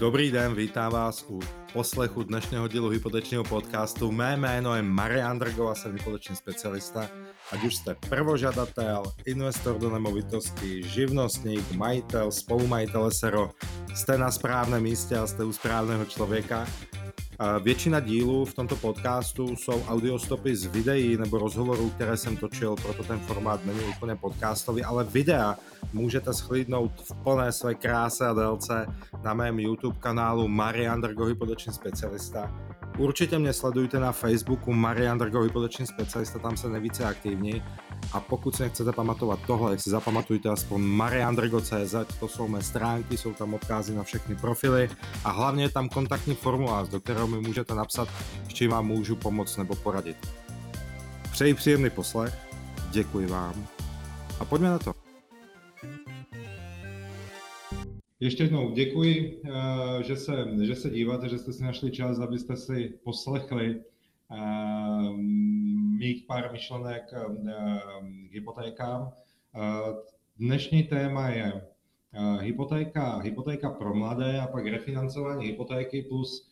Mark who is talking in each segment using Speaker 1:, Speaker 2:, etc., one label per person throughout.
Speaker 1: Dobrý den, vítám vás u poslechu dnešného dílu hypotečního podcastu. Mé jméno je Marian Drgo a jsem hypoteční specialista. Ať už jste prvožadatel, investor do nemovitosti, živnostník, majitel, spolumajitel SRO, jste na správném místě a jste u správného člověka. Většina dílů v tomto podcastu jsou audiostopy z videí nebo rozhovorů, které jsem točil, proto ten formát není úplně podcastový, ale videa můžete schlídnout v plné své kráse a délce na mém YouTube kanálu Marian Drgo Hypoteční specialista. Určitě mě sledujte na Facebooku Marian Drgo Hypoteční specialista, tam se nejvíce aktivní. A pokud si nechcete pamatovat tohle, si zapamatujte aspoň mariandrgo.cz, to jsou mé stránky, jsou tam odkazy na všechny profily a hlavně je tam kontaktní formulář, do kterého mi můžete napsat, s čím vám můžu pomoct nebo poradit. Přeji příjemný poslech, děkuji vám a pojďme na to. Ještě jednou děkuji, eh, že se, že se díváte, že jste si našli čas, abyste si poslechli eh, mých pár myšlenek eh, k hypotékám. Dnešní téma je hypotéka, hypotéka pro mladé a pak refinancování hypotéky plus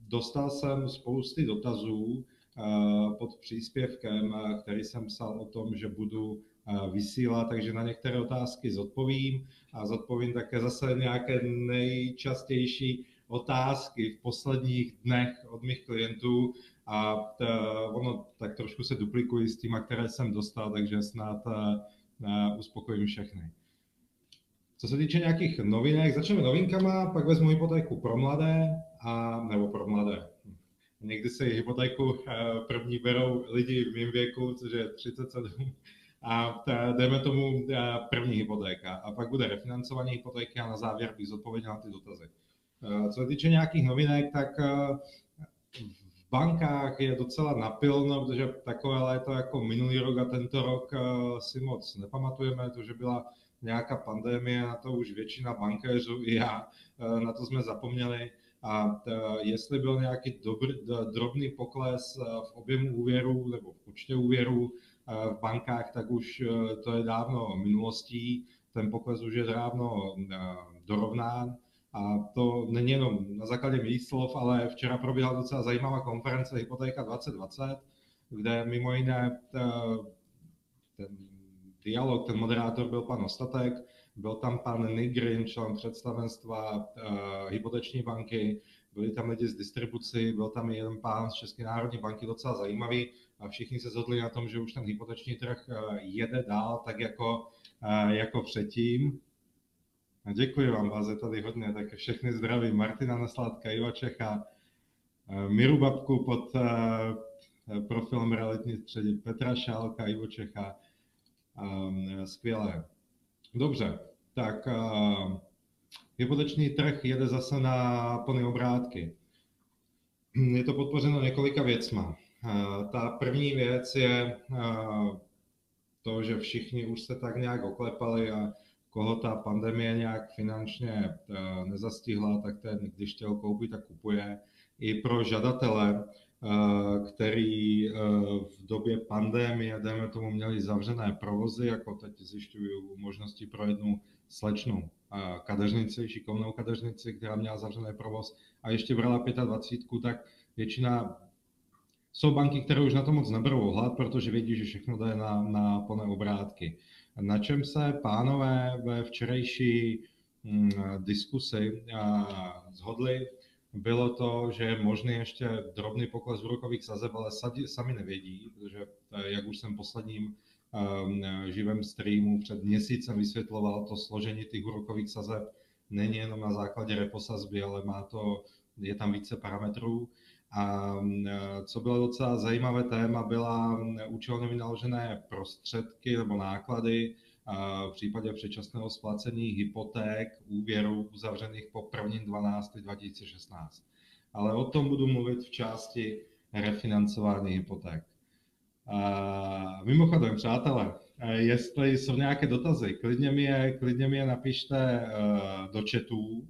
Speaker 1: dostal jsem spousty dotazů pod příspěvkem, který jsem psal o tom, že budu vysílá, takže na některé otázky zodpovím a zodpovím také zase nějaké nejčastější otázky v posledních dnech od mých klientů a t, ono tak trošku se duplikují s těma, které jsem dostal, takže snad uh, uspokojím všechny. Co se týče nějakých novinek, začneme novinkama, pak vezmu hypotéku pro mladé, a, nebo pro mladé. Někdy si hypotéku první berou lidi v mém věku, což je 37 a dejme tomu první hypotéka a pak bude refinancování hypotéky a na závěr bych zodpověděl na ty dotazy. Co se týče nějakých novinek, tak v bankách je docela napilno, protože takové léto jako minulý rok a tento rok si moc nepamatujeme, to, že byla nějaká pandemie, na to už většina bankéřů i já, na to jsme zapomněli. A jestli byl nějaký dobrý, drobný pokles v objemu úvěru nebo v počtě úvěru, v bankách, tak už eh, to je dávno minulostí. Ten pokles už je dávno eh, dorovnán. A to není jenom na základě mých slov, ale včera proběhla docela zajímavá konference Hypotéka 2020, kde mimo jiné eh, ten dialog, ten moderátor byl pan Ostatek, byl tam pan Nigrin, člen představenstva uh, hypoteční banky, byli tam lidi z distribuci, byl tam i jeden pán z České národní banky, docela zajímavý a všichni se zhodli na tom, že už ten hypoteční trh eh, jede dál tak jako, eh, jako předtím. Děkuji vám, vás je tady hodně, tak všechny zdraví. Martina Nasladka, Iva Čecha, eh, Miru Babku pod profilem Realitní středy, Petra Šálka, Ivo Čecha. Skvělé. Dobře, tak hypoteční trh jede zase na plné obrátky. Je to podpořeno několika věcma. Ta první věc je to, že všichni už se tak nějak oklepali a koho ta pandemie nějak finančně nezastihla, tak ten, když chtěl koupit, tak kupuje. I pro žadatele, který v době pandemie, dejme tomu, měli zavřené provozy, jako teď zjišťují možnosti pro jednu slečnu kadeřnici, šikovnou kadeřnici, která měla zavřený provoz a ještě brala 25, tak většina jsou banky, které už na to moc neberou ohled, protože vědí, že všechno jde na, na plné obrátky. Na čem se pánové ve včerejší hm, diskusi zhodli, bylo to, že je možný ještě drobný pokles úrokových sazeb, ale sami nevědí, protože jak už jsem posledním um, živém streamu před měsícem vysvětloval, to složení těch úrokových sazeb není jenom na základě reposazby, ale má to, je tam více parametrů. A co bylo docela zajímavé téma, byla účelně vynaložené prostředky nebo náklady v případě předčasného splacení hypoték, úvěrů uzavřených po 1.12.2016. Ale o tom budu mluvit v části refinancování hypoték. Mimochodem, přátelé, jestli jsou nějaké dotazy, klidně mi je, klidně mi je napište do chatů,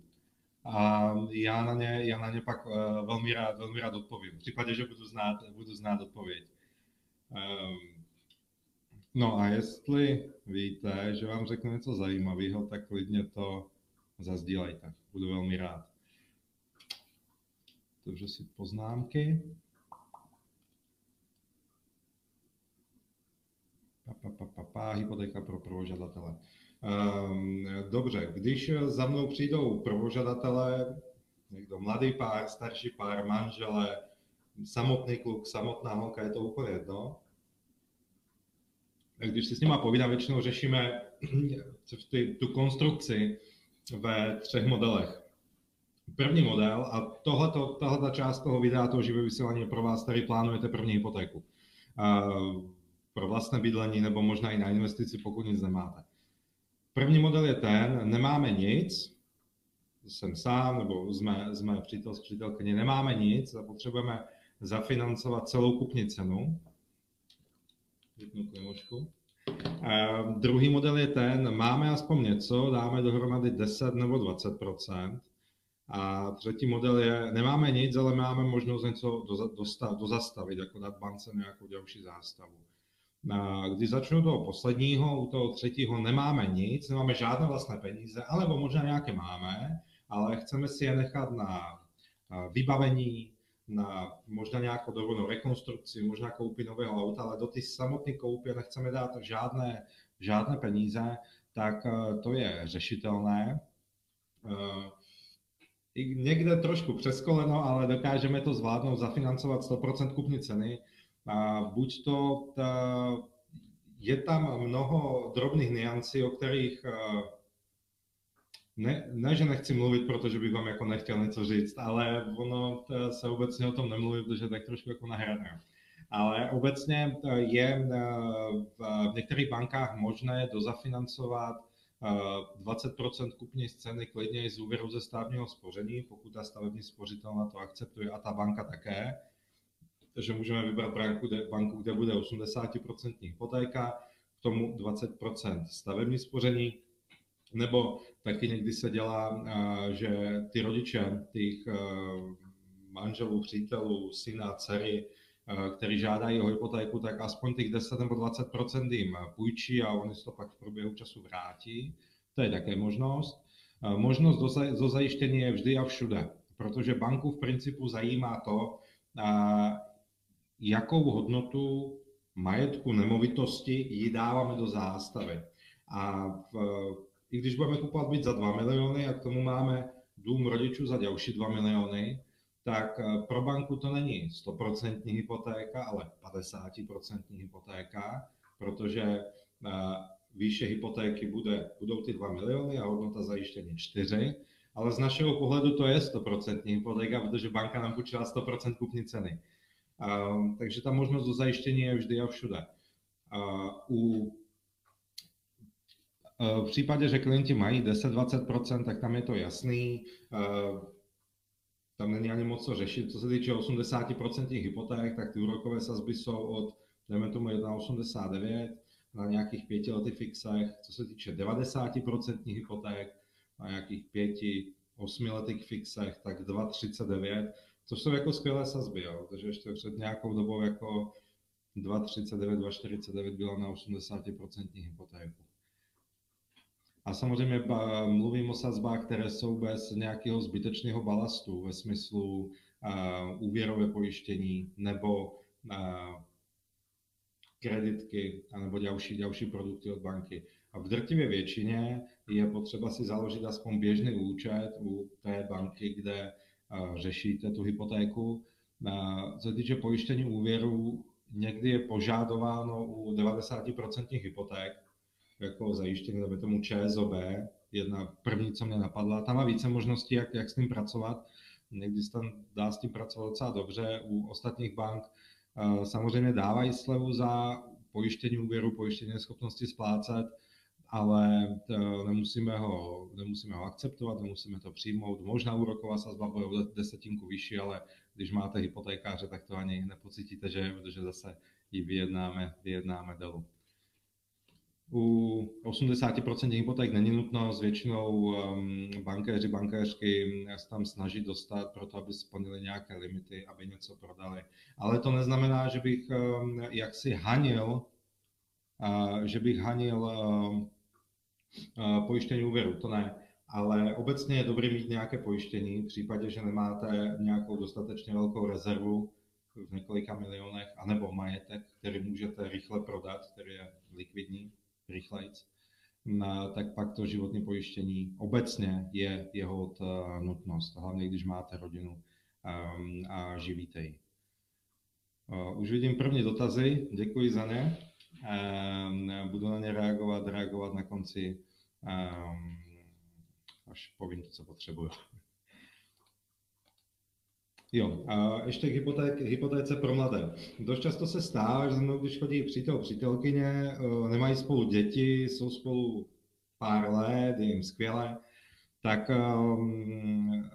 Speaker 1: a já na ně, já na ně pak uh, velmi rád, velmi rád odpovím. V případě, že budu znát, budu znát odpověď. Um, no a jestli víte, že vám řeknu něco zajímavého, tak klidně to zazdílejte. Budu velmi rád. Takže si poznámky. Pa, pa, pa, pa, pa, hypotéka pro prvožadatele. Um, dobře, když za mnou přijdou prvožadatele, někdo mladý pár, starší pár, manžele, samotný kluk, samotná holka, je to úplně jedno. Když si s nima povídám, většinou řešíme tu konstrukci ve třech modelech. První model, a tohle část toho videa, toho živého vysílání je pro vás, který plánujete první hypotéku. Uh, pro vlastné bydlení nebo možná i na investici, pokud nic nemáte. První model je ten, nemáme nic, jsem sám, nebo jsme, jsme přítel s přítelkyní, nemáme nic a potřebujeme zafinancovat celou kupní cenu. Vypnu klimočku. Uh, druhý model je ten, máme aspoň něco, dáme dohromady 10 nebo 20% A třetí model je, nemáme nic, ale máme možnost něco dozastavit, jako dát bance nějakou další zástavu. Když začnu toho posledního, u toho třetího nemáme nic, nemáme žádné vlastné peníze, alebo možná nějaké máme, ale chceme si je nechat na vybavení, na možná nějakou dovolnou rekonstrukci, možná koupit nového auta, ale do ty samotné koupě nechceme dát žádné, žádné peníze, tak e, to je řešitelné. E, I někde trošku přeskoleno, ale dokážeme to zvládnout, zafinancovat 100% kupní ceny, a buď to ta, je tam mnoho drobných niancí, o kterých eh, ne, ne, že nechci mluvit, protože bych vám jako nechtěl něco říct, ale ono se obecně o tom nemluví, protože tak trošku jako nahrané. Ale obecně eh, je eh, v některých bankách možné dozafinancovat 20% kupní ceny klidně z úvěru ze státního spoření, pokud ta stavební spořitelna to akceptuje a ta banka také takže můžeme vybrat banku, kde, banku, kde bude 80% hypotéka, k tomu 20% stavební spoření, nebo taky někdy se dělá, že ty rodiče těch manželů, přítelů, syna, dcery, který žádají o hypotéku, tak aspoň těch 10 nebo 20% jim půjčí a oni si to pak v průběhu času vrátí. To je také možnost. Možnost do zajištění je vždy a všude, protože banku v principu zajímá to, jakou hodnotu majetku nemovitosti ji dáváme do zástavy. A v, i když budeme kupovat byt za 2 miliony a k tomu máme dům rodičů za další 2 miliony, tak eh, pro banku to není 100% hypotéka, ale 50% hypotéka, protože eh, výše hypotéky bude, budou ty 2 miliony a hodnota zajištění 4, ale z našeho pohledu to je 100% hypotéka, protože banka nám půjčila 100% kupní ceny. Takže ta možnost do zajištění je vždy a všude. U, v případě, že klienti mají 10-20%, tak tam je to jasný. Tam není ani moc co řešit. Co se týče 80% hypoték, tak ty úrokové sazby jsou od, dejme tomu 1,89 na nějakých pětiletých fixech. Co se týče 90% hypoték, na nějakých pěti, osmiletých fixech, tak 2,39 což jsou jako skvělé sazby, jo. takže ještě před nějakou dobou jako 2,39, 2,49 byla na 80% hypotéku. A samozřejmě mluvím o sazbách, které jsou bez nějakého zbytečného balastu ve smyslu uh, úvěrové pojištění nebo uh, kreditky nebo další, další produkty od banky. A v drtivé většině je potřeba si založit aspoň běžný účet u té banky, kde řešíte tu hypotéku. Co se týče pojištění úvěru, někdy je požádováno u 90% hypoték, jako zajištění, dejme tomu ČSOB, jedna první, co mě napadla. Tam má více možností, jak, jak s tím pracovat. Někdy se tam dá s tím pracovat docela dobře. U ostatních bank samozřejmě dávají slevu za pojištění úvěru, pojištění schopnosti splácet, ale nemusíme ho, nemusíme ho akceptovat, nemusíme to přijmout. Možná úroková sazba bude o desetinku vyšší, ale když máte hypotékáře, tak to ani nepocítíte, že protože zase ji vyjednáme, vyjednáme dolů. U 80% hypoték není nutno, s většinou um, bankéři, bankéřky se tam snaží dostat pro to, aby splnili nějaké limity, aby něco prodali. Ale to neznamená, že bych um, jaksi hanil, že bych hanil um, pojištění úvěru, to ne. ale obecně je dobré mít nějaké pojištění v případě, že nemáte nějakou dostatečně velkou rezervu v několika milionech, anebo majetek, který můžete rychle prodat, který je likvidní, rychlejc, tak pak to životní pojištění obecně je jeho nutnost, hlavně když máte rodinu ehm, a živíte ji. Už vidím první dotazy, děkuji za ně. Ehm, budu na ně reagovat, reagovat na konci, ehm, až povím to, co potřebuju. Jo, a ještě k hypoték, hypotéce pro mladé. Dost často se stává, že mnou, když chodí přítel, přítelkyně, eh, nemají spolu děti, jsou spolu pár let, je jim skvěle, tak um,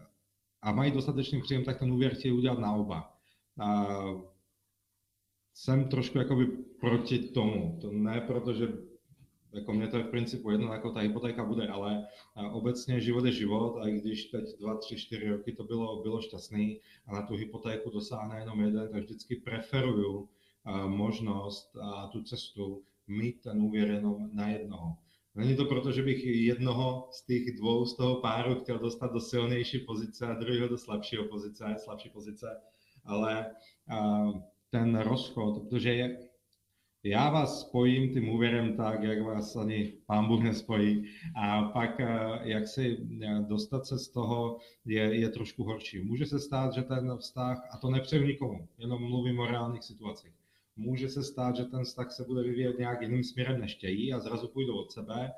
Speaker 1: a mají dostatečný příjem, tak ten úvěr chtějí udělat na oba. A jsem trošku jakoby proti tomu. To ne proto, že jako mě to je v principu jedno, jako ta hypotéka bude, ale obecně život je život a i když teď dva, tři, čtyři roky to bylo, bylo šťastný a na tu hypotéku dosáhne jenom jeden, tak vždycky preferuju možnost a tu cestu mít ten úvěr jenom na jednoho. Není to proto, že bych jednoho z těch dvou z toho páru chtěl dostat do silnější pozice a druhého do slabšího pozice, slabší pozice, ale ten rozchod, protože je, já vás spojím tím úvěrem tak, jak vás ani pán Bůh nespojí a pak eh, jak si eh, dostat se z toho je, je trošku horší. Může se stát, že ten vztah, a to nepřeju nikomu, jenom mluvím o reálných situacích, může se stát, že ten vztah se bude vyvíjet nějak jiným směrem než chtějí a zrazu půjdou od sebe,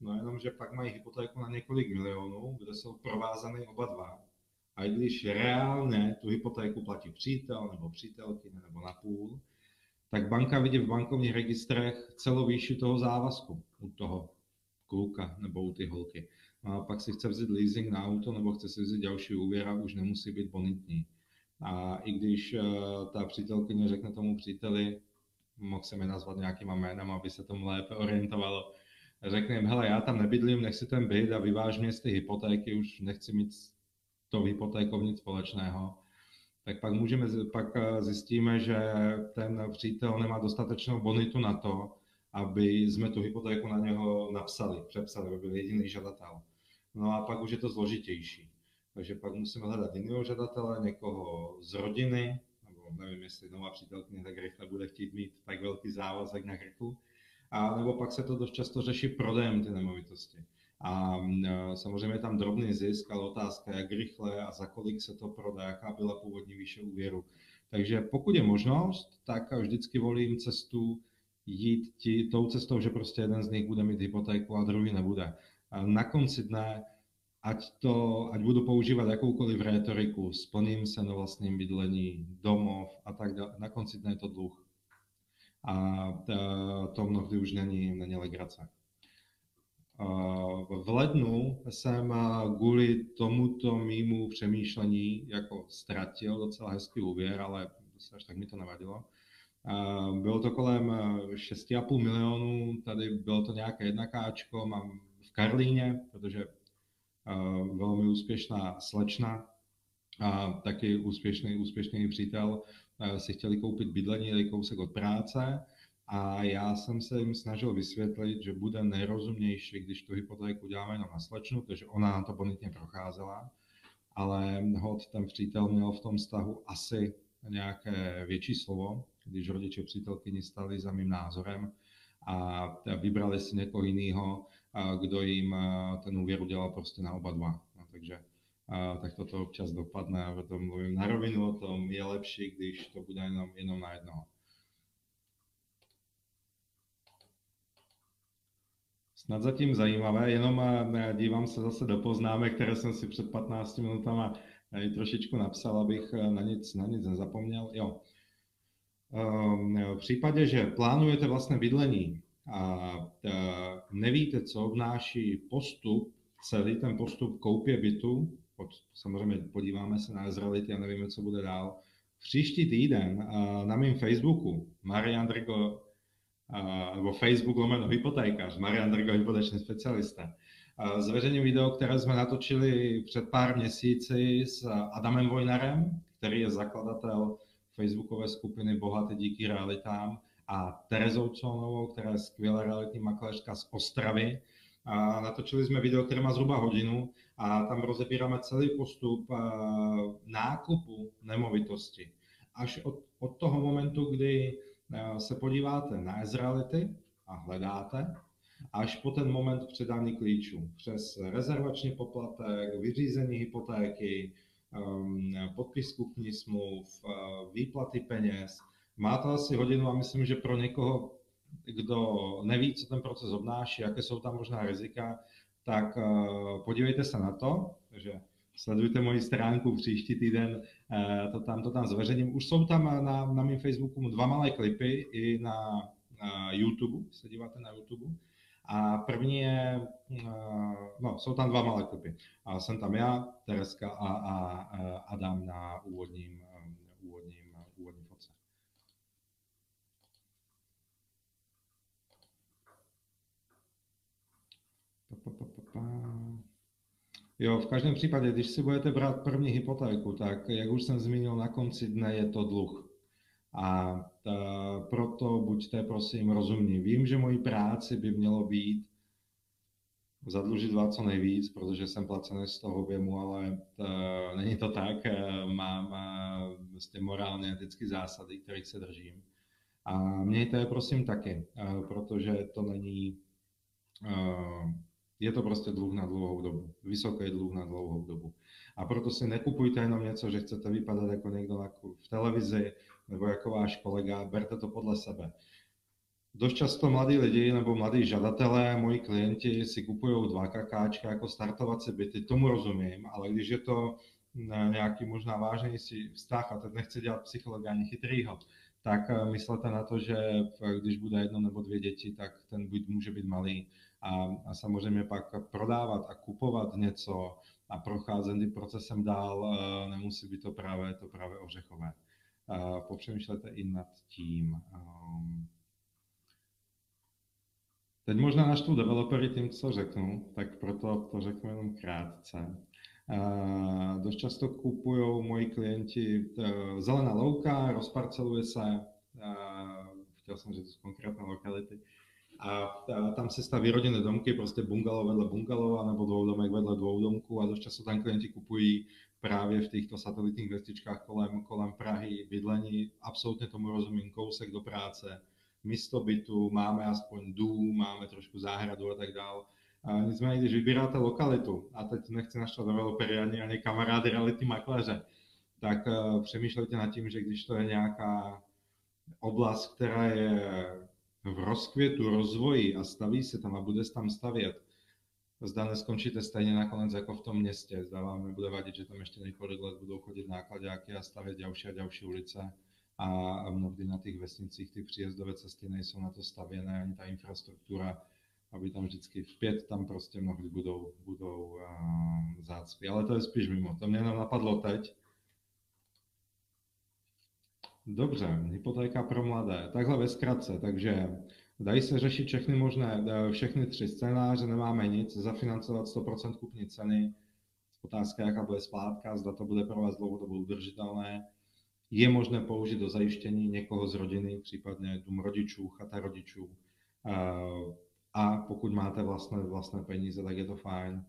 Speaker 1: no jenom, že pak mají hypotéku na několik milionů, kde jsou provázané oba dva. A i když reálně tu hypotéku platí přítel nebo přítelkyně nebo na půl, tak banka vidí v bankovních registrech celou výši toho závazku u toho kluka nebo u ty holky. A pak si chce vzít leasing na auto nebo chce si vzít další úvěr a už nemusí být bonitní. A i když uh, ta přítelkyně řekne tomu příteli, mohl se mi nazvat nějakýma jménem, aby se tomu lépe orientovalo, řekne jim, hele, já tam nebydlím, nech si ten byt a vyváž mě z ty hypotéky, už nechci mít to hypotékou nic společného, tak pak, můžeme, pak eh, zjistíme, že ten přítel nemá dostatečnou bonitu na to, aby jsme tu hypotéku na něho napsali, přepsali, aby byl jediný žadatel. No a pak už je to zložitější. Takže pak musíme hledat jiného žadatele, někoho z rodiny, nebo nevím, jestli nová přítelkyně tak rychle bude chtít mít tak velký závazek na krku, a nebo pak se to dost často řeší prodejem ty nemovitosti. A e, samozřejmě tam drobný zisk, ale otázka, jak rychle a za kolik se to prodá, jaká byla původní výše úvěru. Takže pokud je možnost, tak vždycky volím cestu jít tí, tou cestou, že prostě jeden z nich bude mít hypotéku a druhý nebude. A na konci dne, ať, to, ať budu používat jakoukoliv rétoriku, splním se na vlastním bydlení, domov a tak dále, na konci dne je to dluh. A to mnohdy už není, není legrace. V lednu jsem kvůli tomuto mýmu přemýšlení jako ztratil docela hezký úvěr, ale až tak mi to nevadilo. Bylo to kolem 6,5 milionů, tady bylo to nějaké jednakáčko, mám v Karlíně, protože velmi úspěšná slečna a taky úspěšný, úspěšný přítel si chtěli koupit bydlení, kousek od práce a já jsem se jim snažil vysvětlit, že bude nejrozumnější, když tu hypotéku děláme jenom na slečnu, protože ona na to bonitně procházela, ale hod ten přítel měl v tom vztahu asi nějaké větší slovo, když rodiče přítelkyni stali za mým názorem a vybrali si někoho jiného, kdo jim ten úvěr udělal prostě na oba dva. No, takže tak toto občas dopadne a proto mluvím na rovinu o tom, je lepší, když to bude jenom, jenom na jednoho. Snad zatím zajímavé, jenom eh, dívám se zase do poznámek, které jsem si před 15 minutama eh, trošičku napsal, abych eh, na nic, na nic nezapomněl. Jo. Ehm, v případě, že plánujete vlastně bydlení a nevíte, co vnáší postup, celý ten postup koupě bytu, samozřejmě podíváme se na Izraelity a nevíme, co bude dál. Příští týden na mém Facebooku Marian Drigo nebo Facebook lomeno hypotékař, Marian Drgo, hypoteční specialista. Zveřejním video, které jsme natočili před pár měsíci s Adamem Vojnarem, který je zakladatel facebookové skupiny Bohaté díky realitám a Terezou Člonovou, která je skvělá realitní makléřka z Ostravy. a natočili jsme video, které má zhruba hodinu a tam rozebíráme celý postup nákupu nemovitosti. Až od, od toho momentu, kdy se podíváte na Ezreality a hledáte, až po ten moment předání klíčů. Přes rezervační poplatek, vyřízení hypotéky, um, podpis kupní smluv, uh, výplaty peněz. Má to asi hodinu a myslím, že pro někoho, kdo neví, co ten proces obnáší, jaké jsou tam možná rizika, tak uh, podívejte se na to, že sledujte moji stránku příští týden, uh, to tam, to tam zveřejním. Už jsou tam na, na mém Facebooku dva malé klipy i na, na YouTube, se díváte na YouTube. A první je, no, jsou tam dva malé klipy. A jsem tam já, Tereska a, a, a Adam na úvodním, úvodním fotce. Pa, pa, pa, pa. Jo, v každém případě, když si budete brát první hypotéku, tak jak už jsem zmínil, na konci dne je to dluh. A ta, proto buďte prosím rozumní. Vím, že mojí práci by mělo být zadlužit vás co nejvíc, protože jsem placený z toho objemu, ale to, není to tak. Mám vlastně morálně etické zásady, kterých se držím. A mějte je prosím taky, protože to není, je to prostě dluh na dlouhou dobu. Vysoký dluh na dlouhou dobu. A proto si nekupujte jenom něco, že chcete vypadat jako někdo v televizi, nebo jako váš kolega, berte to podle sebe. Dost často mladí lidi nebo mladí žadatelé, moji klienti si kupují dva kakáčka jako startovací byty, tomu rozumím, ale když je to nějaký možná vážnější vztah, a teď nechci dělat psychologa ani chytrýho, tak eh, myslete na to, že když bude jedno nebo dvě děti, tak ten byt může být malý a, a samozřejmě pak prodávat a kupovat něco a procházet tím procesem dál eh, nemusí být to právě, to právě ořechové popřemýšlete i nad tím. Um, teď možná naštvu developery tím, co řeknu, tak proto to řeknu jenom krátce. Uh, dost často kupují moji klienti zelená louka, rozparceluje se, chtěl jsem říct konkrétné lokality, a tam se staví rodinné domky, prostě bungalow vedle bungalova nebo dvoudomek vedle dvoudomku a dost často tam klienti kupují právě v těchto satelitních vestičkách kolem, kolem Prahy bydlení. Absolutně tomu rozumím, kousek do práce, místo bytu, máme aspoň dům, máme trošku záhradu a tak dále. Nicméně, když vybíráte lokalitu, a teď nechci naštvat developery ani, ani kamarády realitní makléře, tak uh, přemýšlejte nad tím, že když to je nějaká oblast, která je v rozkvětu, rozvoji a staví se tam a bude se tam stavět, zda neskončíte stejně nakonec jako v tom městě. Zda vám nebude vadit, že tam ještě několik let budou chodit nákladáky a stavět další a další ulice. A mnohdy na těch vesnicích ty příjezdové cesty nejsou na to stavěné, ani ta infrastruktura, aby tam vždycky vpět tam prostě mnohdy budou, budou uh, zácpy. Ale to je spíš mimo. To mě jenom napadlo teď. Dobře, hypotéka pro mladé. Takhle ve zkratce, takže Dají se řešit všechny možné, eh, všechny tři scénáře, nemáme nic, zafinancovat 100% kupní ceny, otázka, jaká bude splátka, zda to bude pro vás dlouhodobě udržitelné. Je možné použít do zajištění někoho z rodiny, případně dům rodičů, chata rodičů. Eh, a pokud máte vlastné, vlastné peníze, tak je to fajn.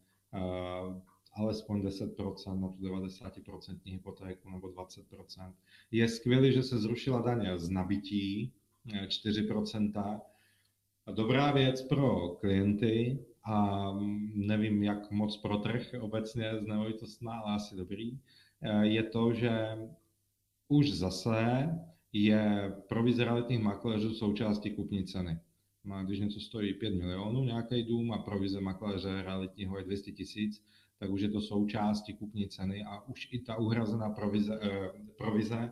Speaker 1: Eh, alespoň 10% na tu 90% hypotéku nebo 20%. Je skvělé, že se zrušila daně z nabití 4%, dobrá věc pro klienty a nevím, jak moc pro trh obecně z nemovitostná, ale asi dobrý, eh, je to, že už zase je provize realitních makléřů součástí kupní ceny. No, když něco stojí 5 milionů, nějaký dům a provize makléře realitního je 200 tisíc, tak už je to součástí kupní ceny a už i ta uhrazená provize, eh, provize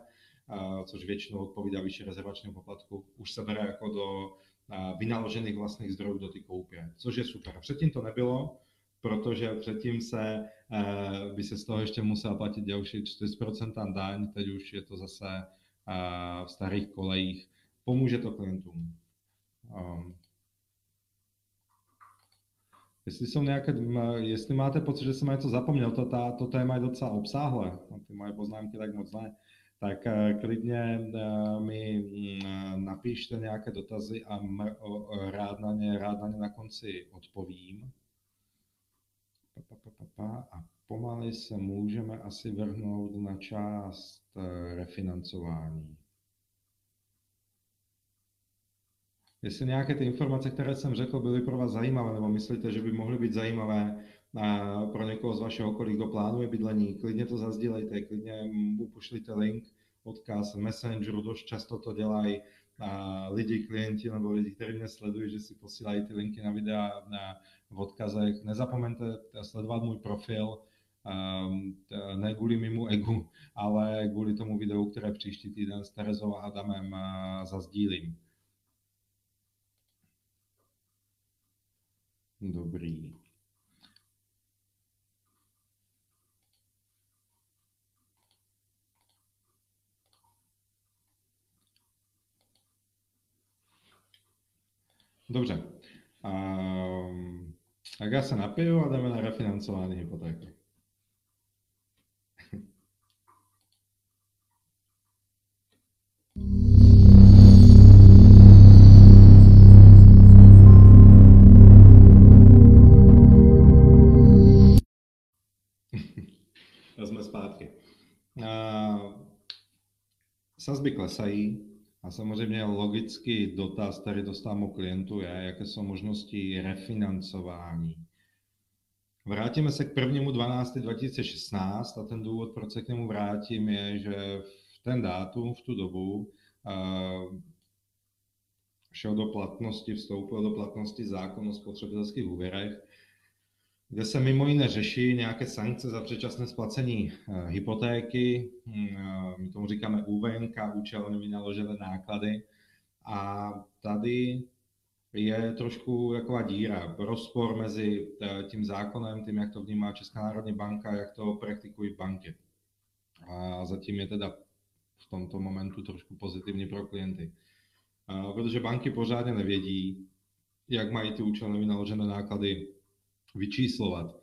Speaker 1: eh, což většinou odpovídá vyšší rezervačního poplatku, už se bere jako do vynaložených vlastních zdrojů do té koupě, což je super. Předtím to nebylo, protože předtím se, eh, by se z toho ještě musel platit další 4% daň, teď už je to zase eh, v starých kolejích. Pomůže to klientům. Jestli jsou nějaké, jestli máte pocit, že jsem něco zapomněl, to, ta, to téma je docela obsáhlé, ty moje poznámky tak moc ne, tak eh, klidně eh, mi mm, napíšte nějaké dotazy a rád na ně, rád na ně na konci odpovím. A pomaly se můžeme asi vrhnout na část eh, refinancování. Jestli nějaké ty informace, které jsem řekl, byly pro vás zajímavé, nebo myslíte, že by mohly být zajímavé pro někoho z vašeho okolí, kdo plánuje bydlení, klidně to zazdílejte, klidně mu pošlite link, odkaz Messengeru, dost často to dělají lidi, klienti nebo lidi, kteří mě sledují, že si posílají ty linky na videa na, v odkazech. Nezapomeňte sledovat můj profil, um, ne kvůli mému egu, ale kvůli tomu videu, které příští týden s Terezou a Adamem zazdílím. Dobrý. Dobře. Um, tak já se napiju a jdeme na refinancování hypotéky. Sazby klesají, a samozřejmě logický dotaz, který dostávám u klientů, je, jaké jsou možnosti refinancování. Vrátíme se k 1.12.2016 a ten důvod, proč se k němu vrátím, je, že v ten dátum, v tu dobu, uh, šel do platnosti, vstoupil do platnosti zákon o spotřebitelských úvěrech, kde se mimo jiné řeší nějaké sankce za předčasné splacení eh, hypotéky, hm, eh, my tomu říkáme UVNK, účelně vynaložené náklady. A tady je trošku taková díra, rozpor mezi eh, tím zákonem, tím, jak to vnímá Česká národní banka, jak to praktikují banky. A zatím je teda v tomto momentu trošku pozitivní pro klienty. Protože banky pořádně nevědí, jak mají ty účelně vynaložené náklady vyčíslovat.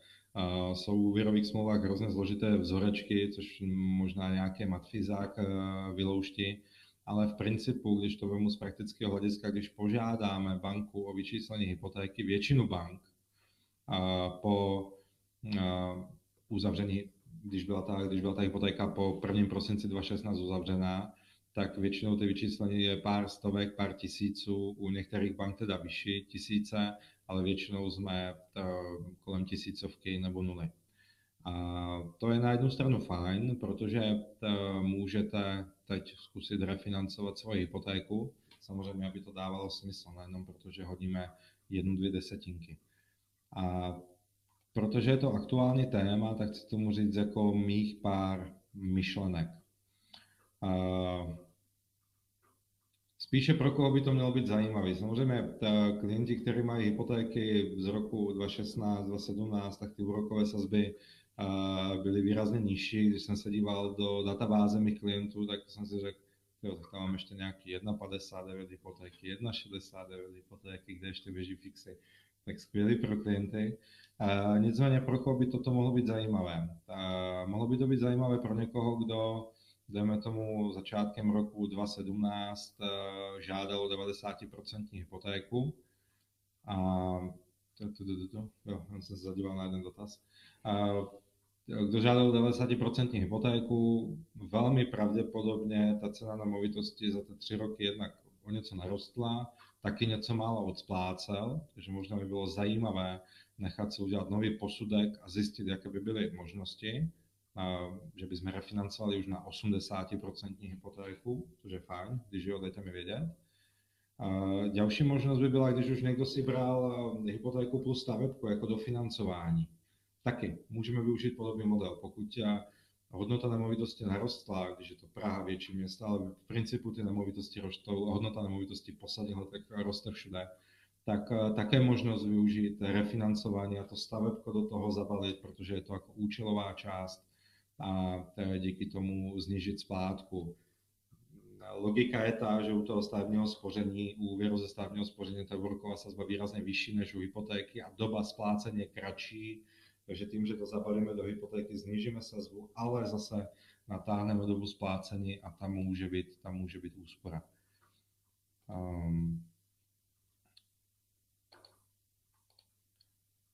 Speaker 1: Jsou v úvěrových smlouvách hrozně zložité vzorečky, což možná nějaké matfizák uh, vylouští, ale v principu, když to vemu z praktického hlediska, když požádáme banku o vyčíslení hypotéky, většinu bank po uzavření, když byla, ta, když byla ta hypotéka po 1. prosinci 2016 uzavřená, tak většinou ty vyčíslení je pár stovek, pár tisíců, u některých bank teda vyšší tisíce, ale většinou jsme eh, kolem tisícovky nebo nuly. A to je na jednu stranu fajn, protože eh, můžete teď zkusit refinancovat svoji hypotéku. Samozřejmě, aby to dávalo smysl, nejenom protože hodíme jednu, dvě desetinky. A protože je to aktuální téma, tak chci tomu říct jako mých pár myšlenek. A Spíše pro koho by to mělo být zajímavé. Samozřejmě ta klienti, kteří mají hypotéky z roku 2016, 2017, tak ty úrokové sazby byly výrazně nižší. Když jsem se díval do databáze mých klientů, tak jsem si řekl, jo, tak tam mám ještě nějaký 1,59 hypotéky, 1,69 hypotéky, kde ještě běží fixy. Tak skvělý pro klienty. nicméně pro koho by toto mohlo být zajímavé? mohlo by to být zajímavé pro někoho, kdo dejme tomu začátkem roku 2017 eh, žádalo 90% hypotéku a jo, jsem se zadíval na jeden dotaz. A kdo žádal 90% hypotéku, velmi pravděpodobně ta cena na movitosti za ty tři roky jednak o něco narostla, taky něco málo odsplácel, takže možná by bylo zajímavé nechat si udělat nový posudek a zjistit, jaké by byly možnosti že bychom refinancovali už na 80% hypotéku, což je fajn, když jo, dejte mi vědět. Další možnost by byla, když už někdo si bral eh, hypotéku plus stavebku jako dofinancování. Taky můžeme využít podobný model. Pokud eh, hodnota nemovitosti narostla, když je to Praha, větší města, ale v principu ty nemovitosti rostou, hodnota nemovitosti posledních letech roste všude, tak eh, také možnost využít refinancování a to stavebko do toho zabalit, protože je to jako účelová část a díky tomu znižit splátku. Logika je ta, že u toho stavebního spoření, u úvěru ze stavebního spoření ta úroková sazba výrazně vyšší než u hypotéky a doba splácení je kratší, takže tím, že to zabalíme do hypotéky, znížíme sazbu, ale zase natáhneme dobu splácení a tam může být, tam může být úspora. Um,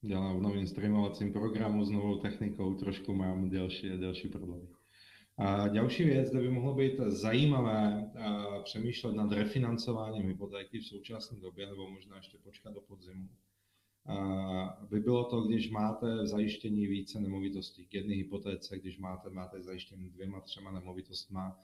Speaker 1: dělám v novým streamovacím programu s novou technikou, trošku mám delší delší problémy. A další věc, kde by mohlo být zajímavé přemýšlet nad refinancováním hypotéky v současné době, nebo možná ještě počkat do podzimu, by bylo to, když máte zajištění více nemovitostí k jedné hypotéce, když máte, máte zajištění dvěma, třema nemovitostma.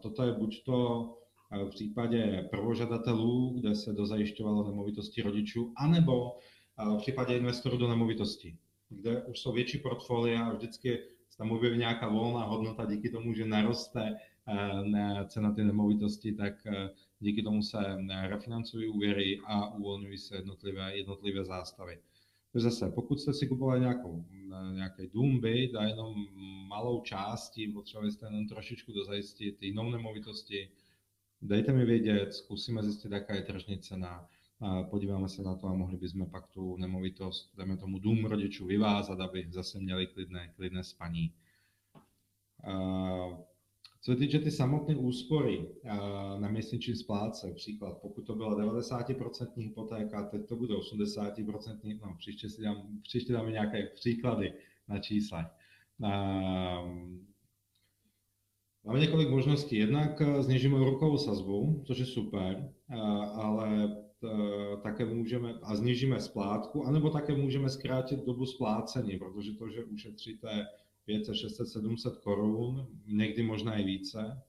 Speaker 1: Toto je buď to v případě prvožadatelů, kde se dozajišťovalo nemovitosti rodičů, anebo v případě investorů do nemovitostí, kde už jsou větší portfolia a vždycky tam objeví nějaká volná hodnota díky tomu, že naroste eh, cena ty nemovitosti, tak eh, díky tomu se eh, refinancují úvěry a uvolňují se jednotlivé, jednotlivé zástavy. Zase, pokud jste si kupovali nějakou, nějaký dům, byt a jenom malou částí, potřebovali jste jenom trošičku dozajistit jinou nemovitosti, dejte mi vědět, zkusíme zjistit, jaká je tržní cena, podíváme se na to a mohli bychom pak tu nemovitost, dáme tomu dům rodičů vyvázat, aby zase měli klidné, klidné spaní. Co se týče ty samotné úspory na měsíční splátce, příklad, pokud to byla 90% hypotéka, teď to bude 80%, no příště, si dám, příště dáme nějaké příklady na číslech. Máme několik možností. Jednak znižíme úrokovou sazbu, což je super, ale Eh, také můžeme, a znižíme splátku, anebo také můžeme zkrátit dobu splácení, protože to, že ušetříte 500, 600, 700 korun, někdy možná i více,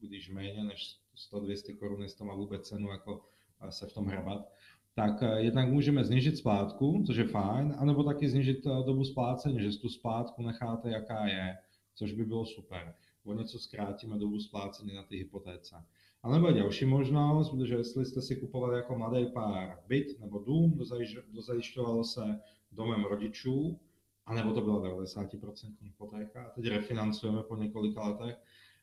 Speaker 1: když méně než 100-200 korun, jestli to má vůbec cenu jako eh, se v tom hrabat, tak eh, jednak můžeme znižit splátku, což je fajn, anebo taky znižit dobu splácení, že tu splátku necháte, jaká je, což by bylo super. O něco zkrátíme dobu splácení na ty hypotéce. A nebo další možnost, protože jestli jste si kupovali jako mladý pár byt nebo dům, dozajišťovalo se domem rodičů, anebo to byla 90% hypotéka a teď refinancujeme po několika letech,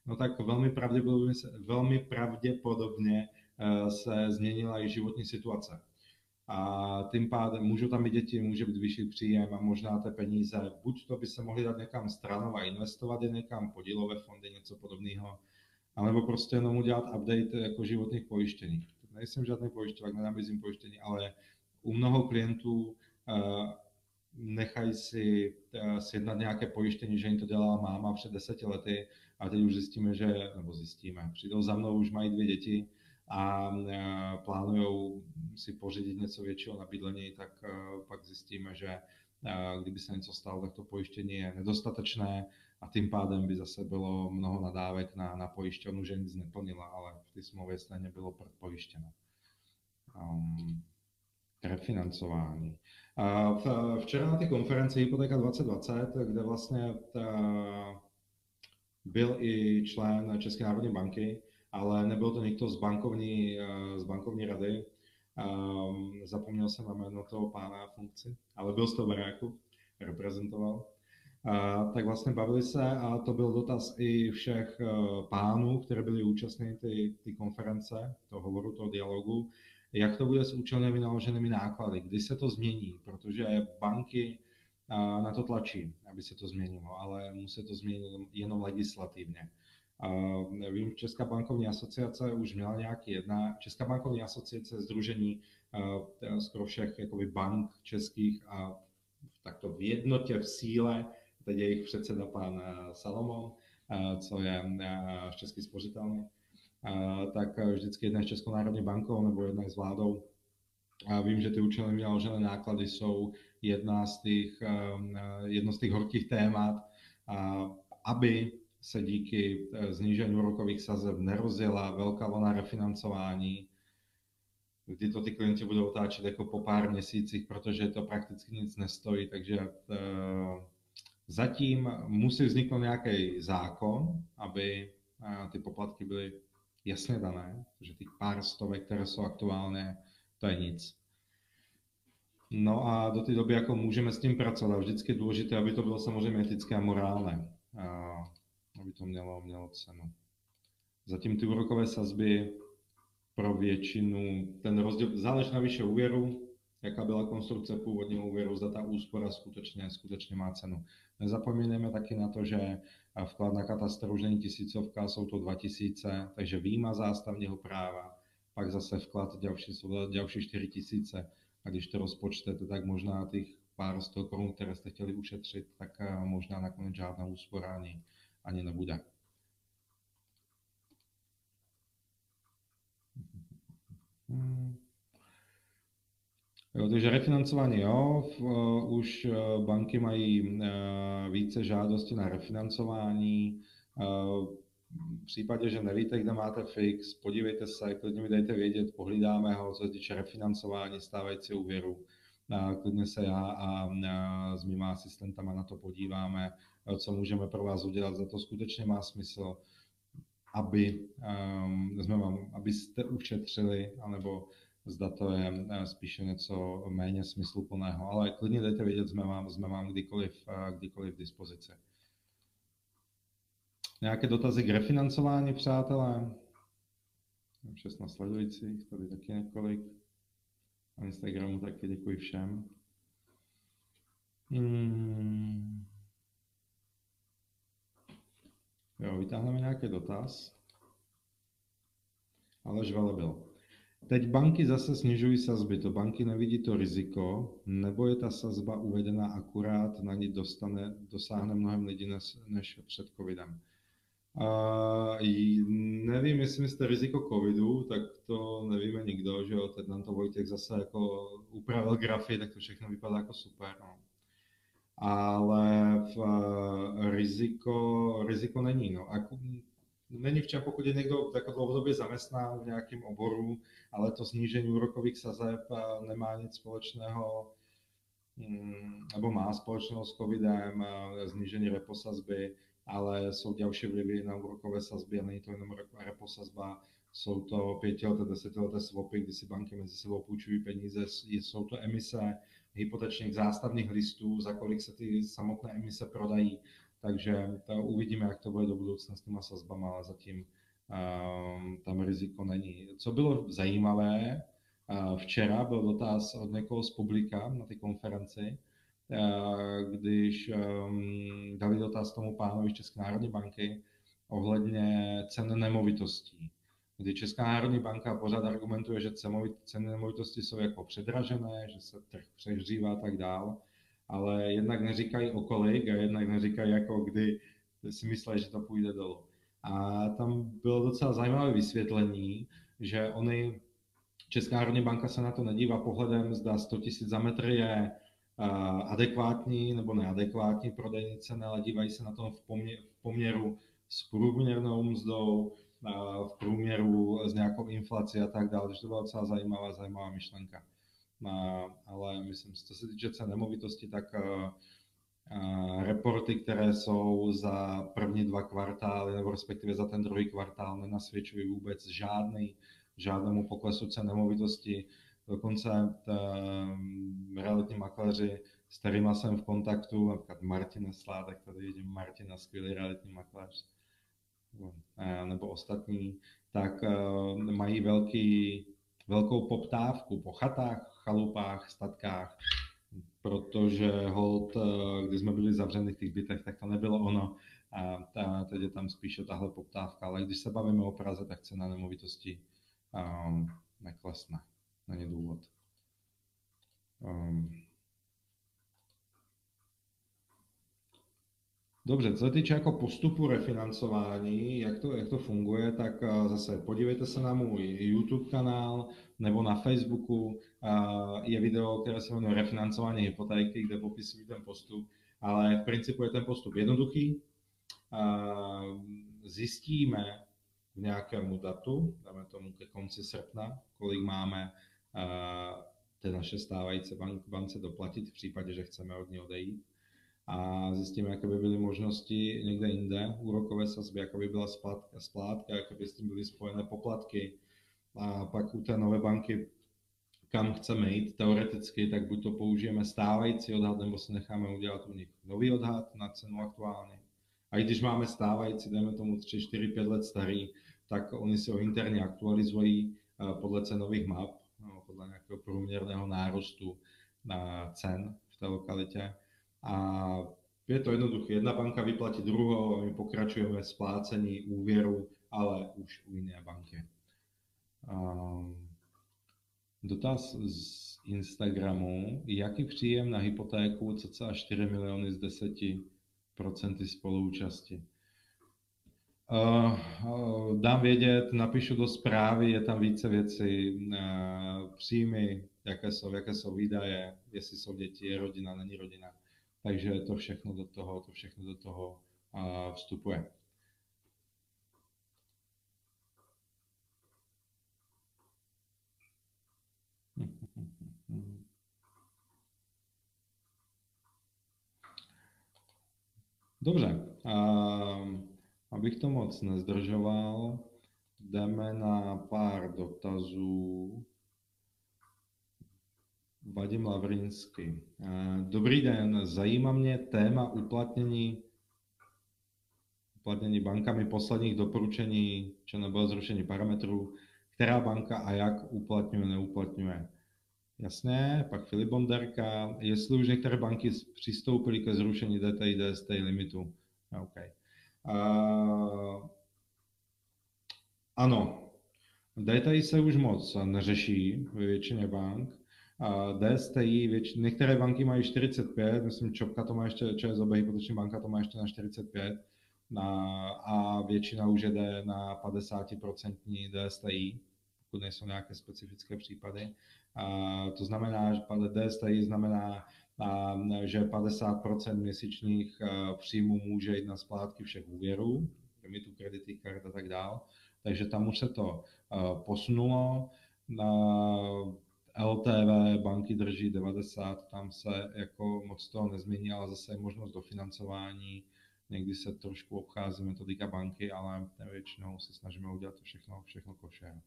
Speaker 1: no tak velmi pravděpodobně, velmi pravděpodobně eh, se změnila i životní situace. A tím pádem můžou tam být děti, může být vyšší příjem a možná ty peníze, buď to by se mohly dát někam stranou a investovat je někam, podílové fondy, něco podobného, alebo prostě jenom udělat update jako životních pojištění. Nejsem žádný pojišťovák, nenabízím pojištění, ale u mnoho klientů uh, nechají si uh, sjednat nějaké pojištění, že jim to dělala máma před deseti lety a teď už zjistíme, že, nebo zjistíme, přijdou za mnou, už mají dvě děti a uh, plánují si pořídit něco většího na bydlení, tak pak zjistíme, že kdyby se něco stalo, tak to pojištění je nedostatečné a tím pádem by zase bylo mnoho nadávek na, na pojišťovnu, že nic neplnila, ale v té smlouvě se nebylo pojištěno. Um, refinancování. A v, včera na té konferenci Hypotéka 2020, kde vlastně ta, byl i člen České národní banky, ale nebyl to někdo z bankovní, z bankovní rady. Um, zapomněl jsem na jméno toho pána funkci, ale byl z toho baráku, reprezentoval tak vlastně bavili se a to byl dotaz i všech eh, pánů, které byli účastní ty, ty konference, toho hovoru, toho dialogu, jak to bude s účelně vynaloženými náklady, kdy se to změní, protože banky eh, na to tlačí, aby se to změnilo, ale musí to změnit jenom legislativně. Vím, Česká bankovní asociace už měla nějaký jedna, Česká bankovní asociace združení uh, skoro všech jakoby bank českých a takto v jednotě, v síle teď je jejich předseda pan eh, Salomon, eh, co je eh, Český spořitelný, tak vždycky jedná s Českou národní bankou nebo jedná s vládou. A vím, že ty účelně vynaložené náklady jsou jedna z těch, jedno z těch horkých témat, aby se díky znížení úrokových sazeb nerozjela velká vlna refinancování, kdy to ty klienti budou otáčet jako po pár měsících, protože to prakticky nic nestojí, takže Zatím musí vzniknout nějaký zákon, aby eh, ty poplatky byly jasně dané, že těch pár stovek, které jsou aktuálně, to je nic. No a do té doby jako můžeme s tím pracovat. Vždycky je důležité, aby to bylo samozřejmě etické a morálné. A aby to mělo, mělo cenu. Zatím ty úrokové sazby pro většinu, ten rozdíl záleží na výše úvěru, jaká byla konstrukce původního úvěru, zda ta úspora skutečně, skutečně má cenu. Nezapomínáme taky na to, že vklad na katastr už není tisícovka, jsou to 2000, takže výjima zástavního práva, pak zase vklad ďalší, ďalší 4 tisíce. A když to rozpočtete, tak možná těch pár sto korun, které jste chtěli ušetřit, tak možná nakonec žádná úspora ani, ani nebude. Hmm. Jo, takže refinancování, jo, v, uh, už uh, banky mají uh, více žádostí na refinancování. V případě, že nevíte, kde máte fix, podívejte se, klidně mi dejte vědět, pohlídáme ho, co se týče refinancování stávajícího úvěru. Klidně se já a s mýma asistentama na to podíváme, co můžeme pro vás udělat. Za to skutečně má smysl, aby, um, jsme vám, abyste ušetřili, anebo zda to je eh, spíše něco méně smysluplného, ale klidně dejte vědět, jsme vám, jsme vám kdykoliv, eh, kdykoliv v dispozici. Nějaké dotazy k refinancování, přátelé? 16 sledujících, tady taky několik. Na Instagramu taky děkuji všem. Hmm. Jo, vytáhneme nějaký dotaz. Aleš Velebil. Teď banky zase snižují sazby, to banky nevidí to riziko, nebo je ta sazba uvedena akurát, na ní dostane, dosáhne mnohem lidí než, než před covidem. A nevím, jestli jste riziko covidu, tak to nevíme nikdo, že jo, teď nám to Vojtěch zase jako upravil grafy, tak to všechno vypadá jako super, no. Ale v, riziko, riziko není, no. A není v čem, pokud je někdo jako dlouhodobě zaměstnán v nějakém oboru, ale to snížení úrokových sazeb eh, nemá nic společného, mm, nebo má společného s covidem, snížení reposazby, ale jsou další vlivy na úrokové sazby a není to jenom reposazba, jsou to pětileté, desetileté swapy, kdy si banky mezi sebou půjčují peníze, jsou to emise hypotečních zástavních listů, za kolik se ty samotné emise prodají, takže to uvidíme, jak to bude do budoucna s těma sazbama, ale zatím um, tam riziko není. Co bylo zajímavé, uh, včera byl dotaz od někoho z publika na té konferenci, uh, když um, dali dotaz tomu pánovi z České národní banky ohledně cen nemovitostí. Kdy Česká národní banka pořád argumentuje, že ceny nemovitosti jsou jako předražené, že se trh přehřívá a tak dále ale jednak neříkají o kolik a jednak neříkají jako kdy si myslí, že to půjde dolů. A tam bylo docela zajímavé vysvětlení, že oni, Česká národní banka se na to nedívá pohledem, zda 100 000 za metr je adekvátní nebo neadekvátní prodejní cena, ale dívají se na to v, poměru, v poměru s průměrnou mzdou, v průměru s nějakou inflací a tak dále. Takže to byla docela zajímavá, zajímavá myšlenka ale myslím, co se týče cen nemovitosti, tak eh, eh, reporty, které jsou za první dva kvartály, nebo respektive za ten druhý kvartál, nenasvědčují vůbec žádný, žádnému poklesu cen nemovitosti. Dokonce realitní makléři, s kterými jsem v kontaktu, například Martin Sládek, tady vidím Martina, skvělý realitní makléř, eh, nebo ostatní, tak mají velký, velkou poptávku po chatách, chalupách, statkách, protože hold, eh, když jsme byli zavřeni v těch bytech, tak to nebylo ono. A ta, teď je tam spíše tahle poptávka, ale když se bavíme o Praze, tak cena nemovitosti um, neklesne. Není důvod. Um, Dobře, co se týče jako postupu refinancování, jak to, jak to funguje, tak eh, zase podívejte se na můj YouTube kanál nebo na Facebooku. Eh, je video, které se jmenuje Refinancování hypotéky, kde popisují ten postup, ale v principu je ten postup jednoduchý. Eh, zjistíme k nějakému datu, dáme tomu ke konci srpna, kolik máme té naše stávající bance doplatit v případě, že chceme od ní odejít a zjistíme, jaké by byly možnosti někde jinde, úrokové sazby, jaká by byla splátka, splátka jaké by s tím byly spojené poplatky. A pak u té nové banky, kam chceme jít teoreticky, tak buď to použijeme stávající odhad, nebo si necháme udělat u nich nový odhad na cenu aktuálně. A i když máme stávající, dejme tomu 3, 4, 5 let starý, tak oni si ho interně aktualizují podle cenových map, no, podle nějakého průměrného nárůstu na cen v té lokalitě. A je to jednoduché. Jedna banka vyplatí druhou a my pokračujeme splácení úvěru, ale už u jiné banky. Um, dotaz z Instagramu. Jaký příjem na hypotéku cca 4 miliony z 10 spoluúčasti? Uh, uh, dám vědět, napíšu do zprávy, je tam více věcí, uh, příjmy, jaké jsou, jaké jsou výdaje, jestli jsou děti, je rodina, není rodina. Takže to všechno do toho, to všechno do toho vstupuje. Dobře, abych to moc nezdržoval, jdeme na pár dotazů. Vadim Lavrinsky. Dobrý den, zajímá mě téma uplatnění uplatnění bankami posledních doporučení, čo nebylo zrušení parametrů, která banka a jak uplatňuje, neuplatňuje. Jasné, pak Filip Bonderka, jestli už některé banky přistoupily ke zrušení DTI, DST limitu. OK. Uh, ano, DTI se už moc neřeší ve většině bank. DSTI, věč, některé banky mají 45, myslím Čopka to má ještě, ČSOB hypoteční banka to má ještě na 45 na, a většina už jde na 50% DSTI, pokud nejsou nějaké specifické případy. To znamená, že DSTI znamená, že 50% měsíčních příjmů může jít na splátky všech úvěrů, limitu kreditních karet a tak dále. Takže tam už se to posunulo. Na LTV banky drží 90, tam se jako moc toho nezmění, ale zase je možnost dofinancování. Někdy se trošku obchází metodika banky, ale většinou se snažíme udělat všechno, všechno košer.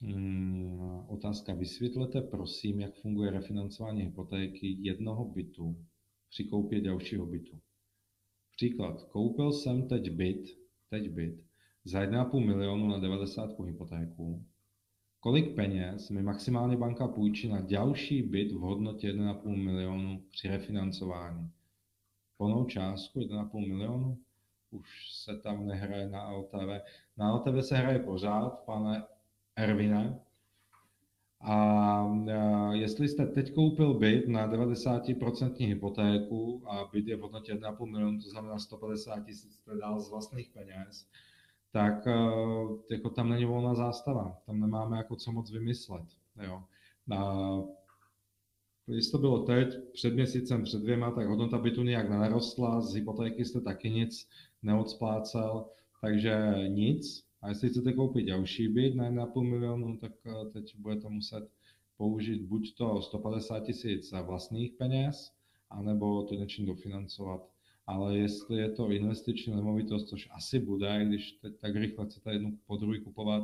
Speaker 1: Hmm, otázka. Vysvětlete prosím, jak funguje refinancování hypotéky jednoho bytu při koupě dalšího bytu. Příklad. Koupil jsem teď byt, teď byt za 1,5 milionu na 90 hypotéku. Kolik peněz mi maximálně banka půjčí na další byt v hodnotě 1,5 milionu při refinancování? Plnou částku 1,5 milionu? Už se tam nehraje na LTV. Na LTV se hraje pořád, pane Ervine. A jestli jste teď koupil byt na 90% hypotéku a byt je v hodnotě 1,5 milionu, to znamená 150 tisíc, dal z vlastních peněz, tak e, jako tam není volná zástava, tam nemáme jako co moc vymyslet. Jo. A když to bylo teď, před měsícem, před dvěma, tak hodnota bytu nějak nenarostla, z hypotéky jste taky nic neodsplácel, takže nic, a jestli chcete koupit další byt na 1,5 milionu, tak eh, teď budete muset použít buď to 150 tisíc vlastních peněz, anebo to něčím dofinancovat. Ale jestli je to investiční nemovitost, což asi bude, když teď tak rychle chcete jednu po druhé kupovat,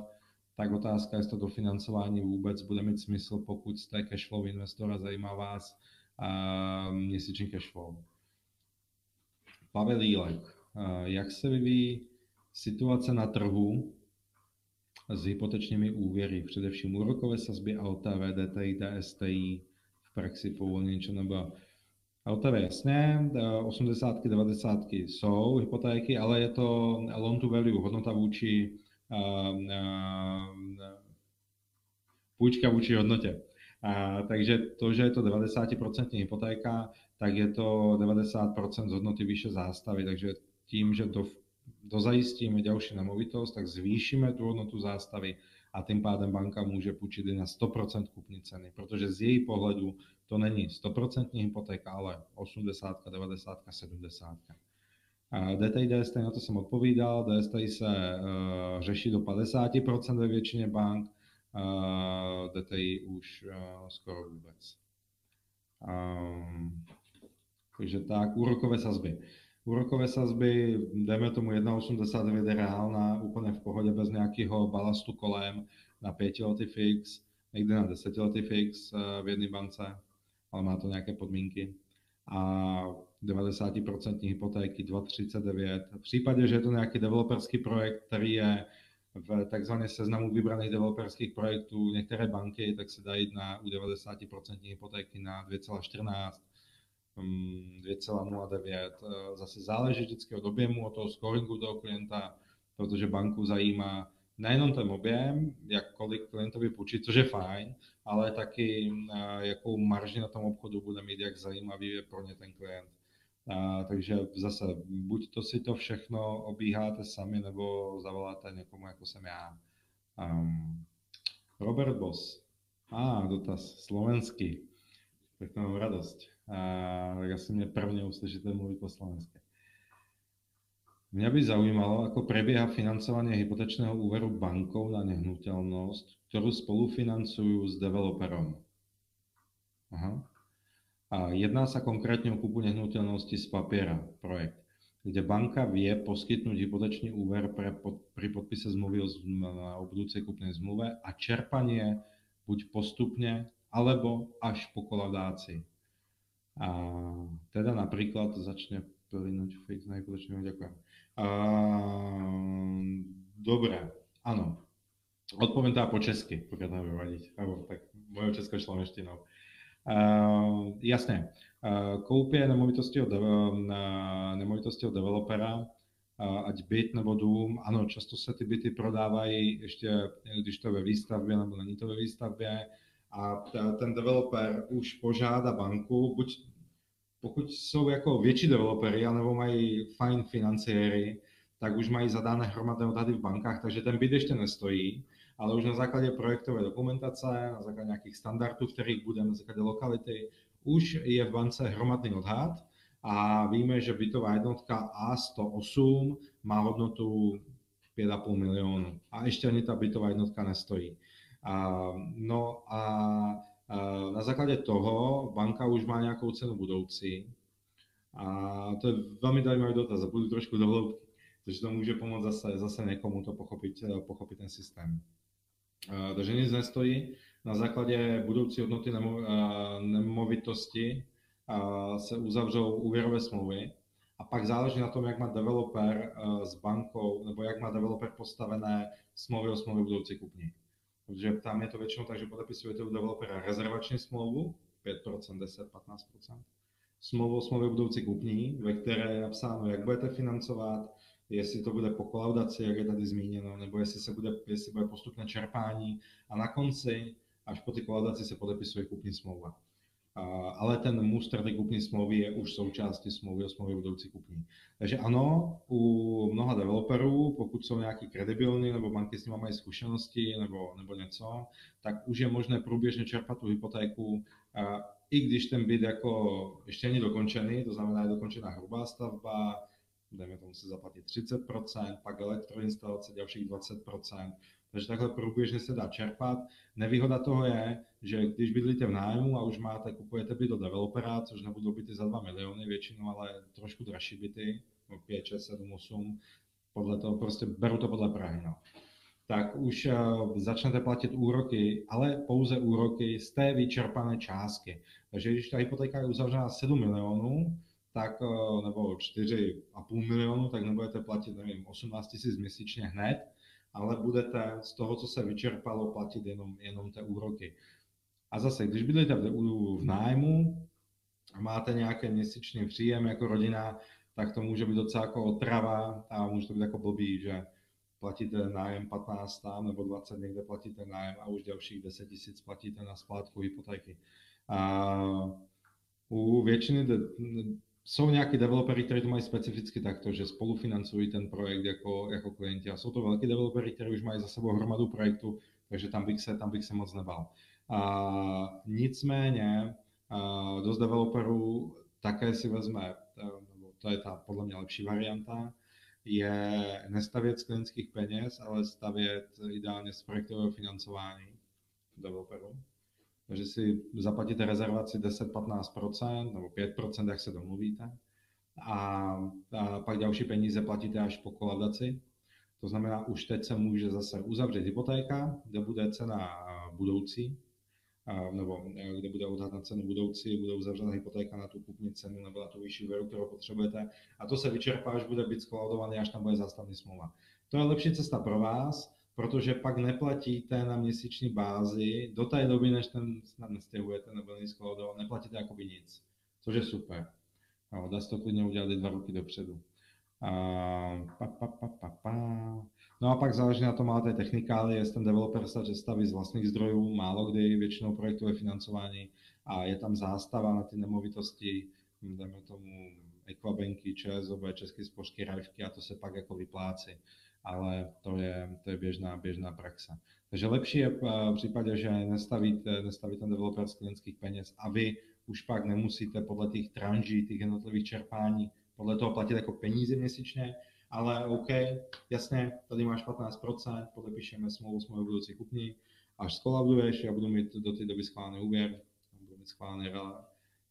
Speaker 1: tak otázka, jestli to dofinancování vůbec bude mít smysl, pokud jste cashflow investor a zajímá vás uh, měsíční cashflow. Pavel Jílek, uh, jak se vyvíjí Situace na trhu s hypotečními úvěry, především úrokové sazby LTV, DTI, DSTI, v praxi po uvolnění LTV jasně, 80, 90 jsou hypotéky, ale je to loan to value, hodnota vůči uh, uh, půjčka vůči hodnotě. Uh, takže to, že je to 90% hypotéka, tak je to 90% z hodnoty výše zástavy, takže tím, že to dozajistíme ďalší nemovitost, tak zvýšíme tu hodnotu zástavy a tým pádem banka může půjčit i na 100% kupní ceny, protože z její pohledu to není 100% hypotéka, ale 80, 90, 70. DTI, DST, na to jsem odpovídal, DSTI se uh, řeší do 50% ve většině bank, uh, DTI už uh, skoro vůbec. Um, takže tak, úrokové sazby. Úrokové sazby, dejme tomu 1,89 je reálna, úplně v pohodě, bez nějakého balastu kolem na 5 letý fix, někde na 10 letý fix eh, v jedné bance, ale má to nějaké podmínky. A 90% hypotéky 2,39. V případě, že je to nějaký developerský projekt, který je v takzvané seznamu vybraných developerských projektů některé banky, tak se dají na u 90% hypotéky na 2,14, 2,09. Mm, Zase záleží vždycky od objemu, od toho scoringu toho klienta, protože banku zajímá nejenom ten objem, jak kolik klientovi půjčí, což je fajn, ale taky jakou marži na tom obchodu bude mít, jak zajímavý je pro ně ten klient. A, takže zase, buď to si to všechno obíháte sami, nebo zavoláte někomu, jako jsem já. Um, Robert Boss. A, ah, dotaz slovenský. Tak mám radost. Tak asi mě prvně uslyšíte mluvit po slovensky. Mňa by zaujímalo, ako prebieha financovanie hypotečného úveru bankou na nehnuteľnosť, ktorú spolufinancujú s developerom. Aha. A jedná sa konkrétne o kúpu nehnuteľnosti z papiera, projekt, kde banka vie poskytnúť hypotečný úver pre, pod, pri podpise zmluvy o, o budúcej kúpnej zmluve a čerpanie buď postupne, alebo až po kolaudácii. A teda napríklad začne plynúť fix na hypotečný úver. Ďakujem. Uh, dobre, áno. Odpoviem teda po česky, pokiaľ to nebude vadiť, alebo tak mojou českoslovenštinou. Uh, jasne, uh, koupě nemovitosti od, uh, nemovitosti od developera, uh, ať byt nebo dům, ano, často se ty byty prodávají ještě, když to je ve výstavbě nebo není to ve výstavbě a ten developer už požádá banku, buď pokud jsou jako větší developery, anebo mají fajn financiéry, tak už mají zadané hromadné odhady v bankách, takže ten byt ještě nestojí, ale už na základě projektové dokumentace, na základě nějakých standardů, kterých bude, na základě lokality, už je v bance hromadný odhad a víme, že bytová jednotka A108 má hodnotu 5,5 milionu a ještě ani ta bytová jednotka nestojí. No a na základě toho banka už má nějakou cenu budoucí. A to je velmi zajímavý dotaz a trošku do hloubky, protože to může pomoct zase, zase někomu to pochopit, pochopit ten systém. Takže nic nestojí. Na základě budoucí hodnoty nemovitosti se uzavřou úvěrové smlouvy a pak záleží na tom, jak má developer s bankou nebo jak má developer postavené smlouvy o smlouvě budoucí kupní. Protože tam je to většinou tak, že podepisujete u developera rezervační smlouvu, 5%, 10, 15%, smlouvu o smlouvě budoucí kupní, ve které je napsáno, jak budete financovat, jestli to bude po kolaudaci, jak je tady zmíněno, nebo jestli, se bude, jestli bude postupné čerpání. A na konci, až po ty kolaudaci se podepisuje kupní smlouva ale ten muster té kupní smlouvy je už součástí smlouvy o smlouvě budoucí kupní. Takže ano, u mnoha developerů, pokud jsou nějaký kredibilní nebo banky s nimi mají zkušenosti nebo, nebo něco, tak už je možné průběžně čerpat tu hypotéku, i když ten byt jako ještě není dokončený, to znamená je dokončená hrubá stavba, dejme tomu se zaplatit 30%, pak elektroinstalace dalších 20%, takže takhle průběžně se dá čerpat. Nevýhoda toho je, že když bydlíte v nájmu a už máte, kupujete byt do developera, což nebudou byty za 2 miliony většinou, ale trošku dražší byty, 5, 6, 7, 8, podle toho prostě beru to podle Prahy. No. Tak už uh, začnete platit úroky, ale pouze úroky z té vyčerpané částky. Takže když ta hypotéka je uzavřena 7 milionů, tak, uh, nebo 4,5 milionu, tak nebudete platit, nevím, 18 000 měsíčně hned, ale budete z toho, co se vyčerpalo, platit jenom, jenom ty úroky. A zase, když bydlíte v, v nájmu a máte nějaké měsíční příjem jako rodina, tak to může být docela jako otrava a může to být jako blbý, že platíte nájem 15 tam nebo 20 někde platíte nájem a už dalších 10 tisíc platíte na splátku hypotéky. A u většiny jsou nějaký developery, kteří to mají specificky takto, že spolufinancují ten projekt jako, jako klienti a jsou to velký developery, kteří už mají za sebou hromadu projektu, takže tam bych se, tam bych se moc nebal. A, nicméně a, dost developerů také si vezme, to je ta podle mě lepší varianta, je nestavět z klinických peněz, ale stavět ideálně z projektového financování developerů takže si zaplatíte rezervaci 10-15% nebo 5%, jak se domluvíte. A, a pak další peníze platíte až po kolaudaci. To znamená, už teď se může zase uzavřít hypotéka, kde bude cena budoucí, nebo kde bude odhad na cenu budoucí, bude uzavřena hypotéka na tu kupní cenu nebo na tu vyšší úvěru, kterou potřebujete. A to se vyčerpá, až bude být skolaudovaný, až tam bude zástavní smlouva. To je lepší cesta pro vás, protože pak neplatíte na měsíční bázi do té doby, než ten snad nestěhujete nebo neschlodol, neplatíte jakoby nic, což je super. No, dá se to klidně udělat i dva roky dopředu. A, pa, pa, pa, pa, pa. No a pak záleží na tom, máte technikály, jestli ten developer se staví z vlastních zdrojů, málo kdy, většinou projektové financování a je tam zástava na ty nemovitosti, dáme tomu Equabanky, ČSOB, České spořky, Rajvky a to se pak jako vyplácí ale to je, to je běžná, běžná praxe. Takže lepší je eh, v případě, že nestavíte, nestavíte ten developer z klientských peněz a vy už pak nemusíte podle těch tranží, těch jednotlivých čerpání, podle toho platit jako peníze měsíčně, ale OK, jasně, tady máš 15%, podepíšeme smlouvu s mojou budoucí kupní, až skolabuješ, já budu mít do té doby schválený úvěr, budu mít schválený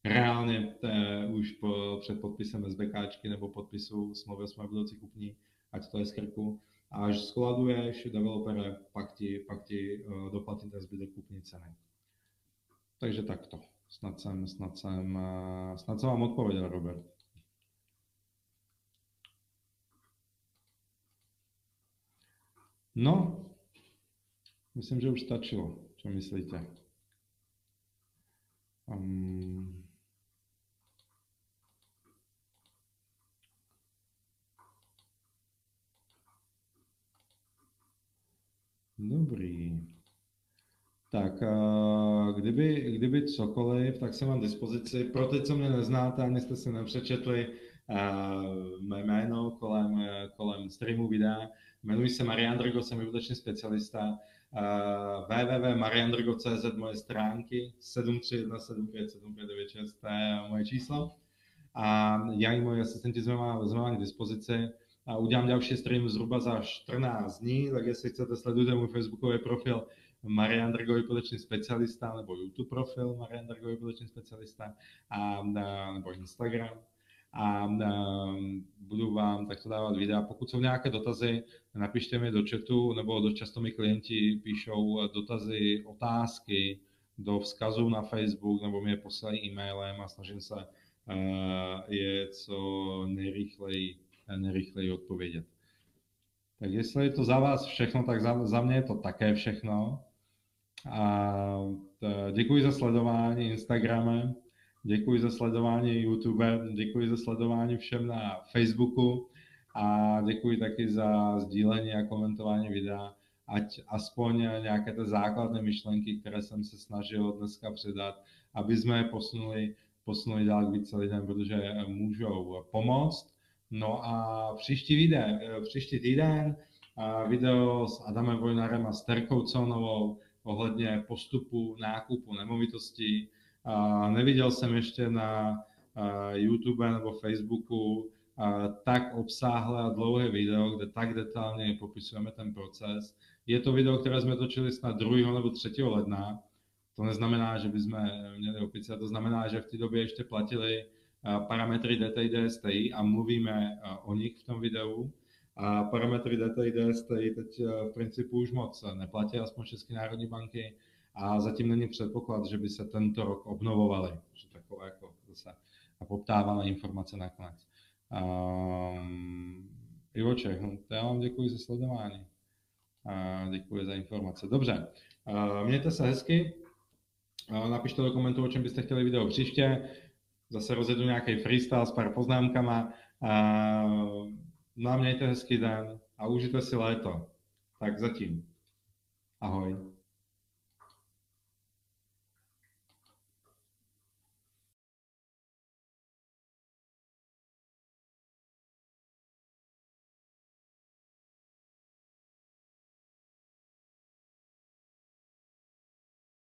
Speaker 1: reálně te, už po, před podpisem SBK nebo podpisu smlouvy s mojou budoucí kupní, ať to je z krku. A až skladuješ developere, pak ti, pak ti uh, doplatí ten zbytek kupní ceny. Takže takto. Snad jsem, snad jsem, uh, snad jsem vám odpověděl, Robert. No, myslím, že už stačilo. Co myslíte? Um, Dobrý. Tak, kdyby, kdyby cokoliv, tak jsem vám dispozici. Pro ty, co mě neznáte, ani jste si nepřečetli mé jméno kolem, kolem streamu videa, jmenuji se Marian Drgo, jsem vybudoční specialista. www.mariandrgo.cz moje stránky, 731757596, to je moje číslo. A já i moji asistenti jsme vám, jsme vám k dispozici a udělám další stream zhruba za 14 dní, tak jestli chcete, sledujte můj facebookový profil Marian Drgový hypoteční specialista, nebo YouTube profil Marian Drgový hypoteční specialista, a, nebo Instagram. A, a budu vám takto dávat videa. Pokud jsou nějaké dotazy, napište mi do chatu, nebo do často mi klienti píšou dotazy, otázky do vzkazu na Facebook, nebo mi je posílají e-mailem a snažím se uh, je co nejrychleji nejrychleji odpovědět. Tak jestli je to za vás všechno, tak za, za mě je to také všechno. A děkuji za sledování Instagramem, děkuji za sledování YouTube, děkuji za sledování všem na Facebooku a děkuji taky za sdílení a komentování videa, ať aspoň nějaké ty základné myšlenky, které jsem se snažil dneska předat, aby jsme je posunuli, posunuli dál k více lidem, protože můžou pomoct No a příští video, příští týden video s Adamem Vojnarem a s Terkou Conovou ohledně postupu nákupu nemovitostí. Neviděl jsem ještě na YouTube nebo Facebooku tak obsáhlé a dlouhé video, kde tak detailně popisujeme ten proces. Je to video, které jsme točili snad 2. nebo 3. ledna. To neznamená, že bychom měli opice, to znamená, že v té době ještě platili parametry DTI DSTI a mluvíme o nich v tom videu. A parametry DTI DSTI teď v principu už moc neplatí, aspoň České národní banky, a zatím není předpoklad, že by se tento rok obnovovaly. Že takové jako zase poptávané informace nakonec. Um, Ivoček, no, já vám děkuji za sledování. A děkuji za informace. Dobře, uh, mějte se hezky. Uh, napište do komentu, o čem byste chtěli video příště zase rozjedu nějaký freestyle s pár poznámkama. A, no a mějte hezký den a užijte si léto. Tak zatím. Ahoj.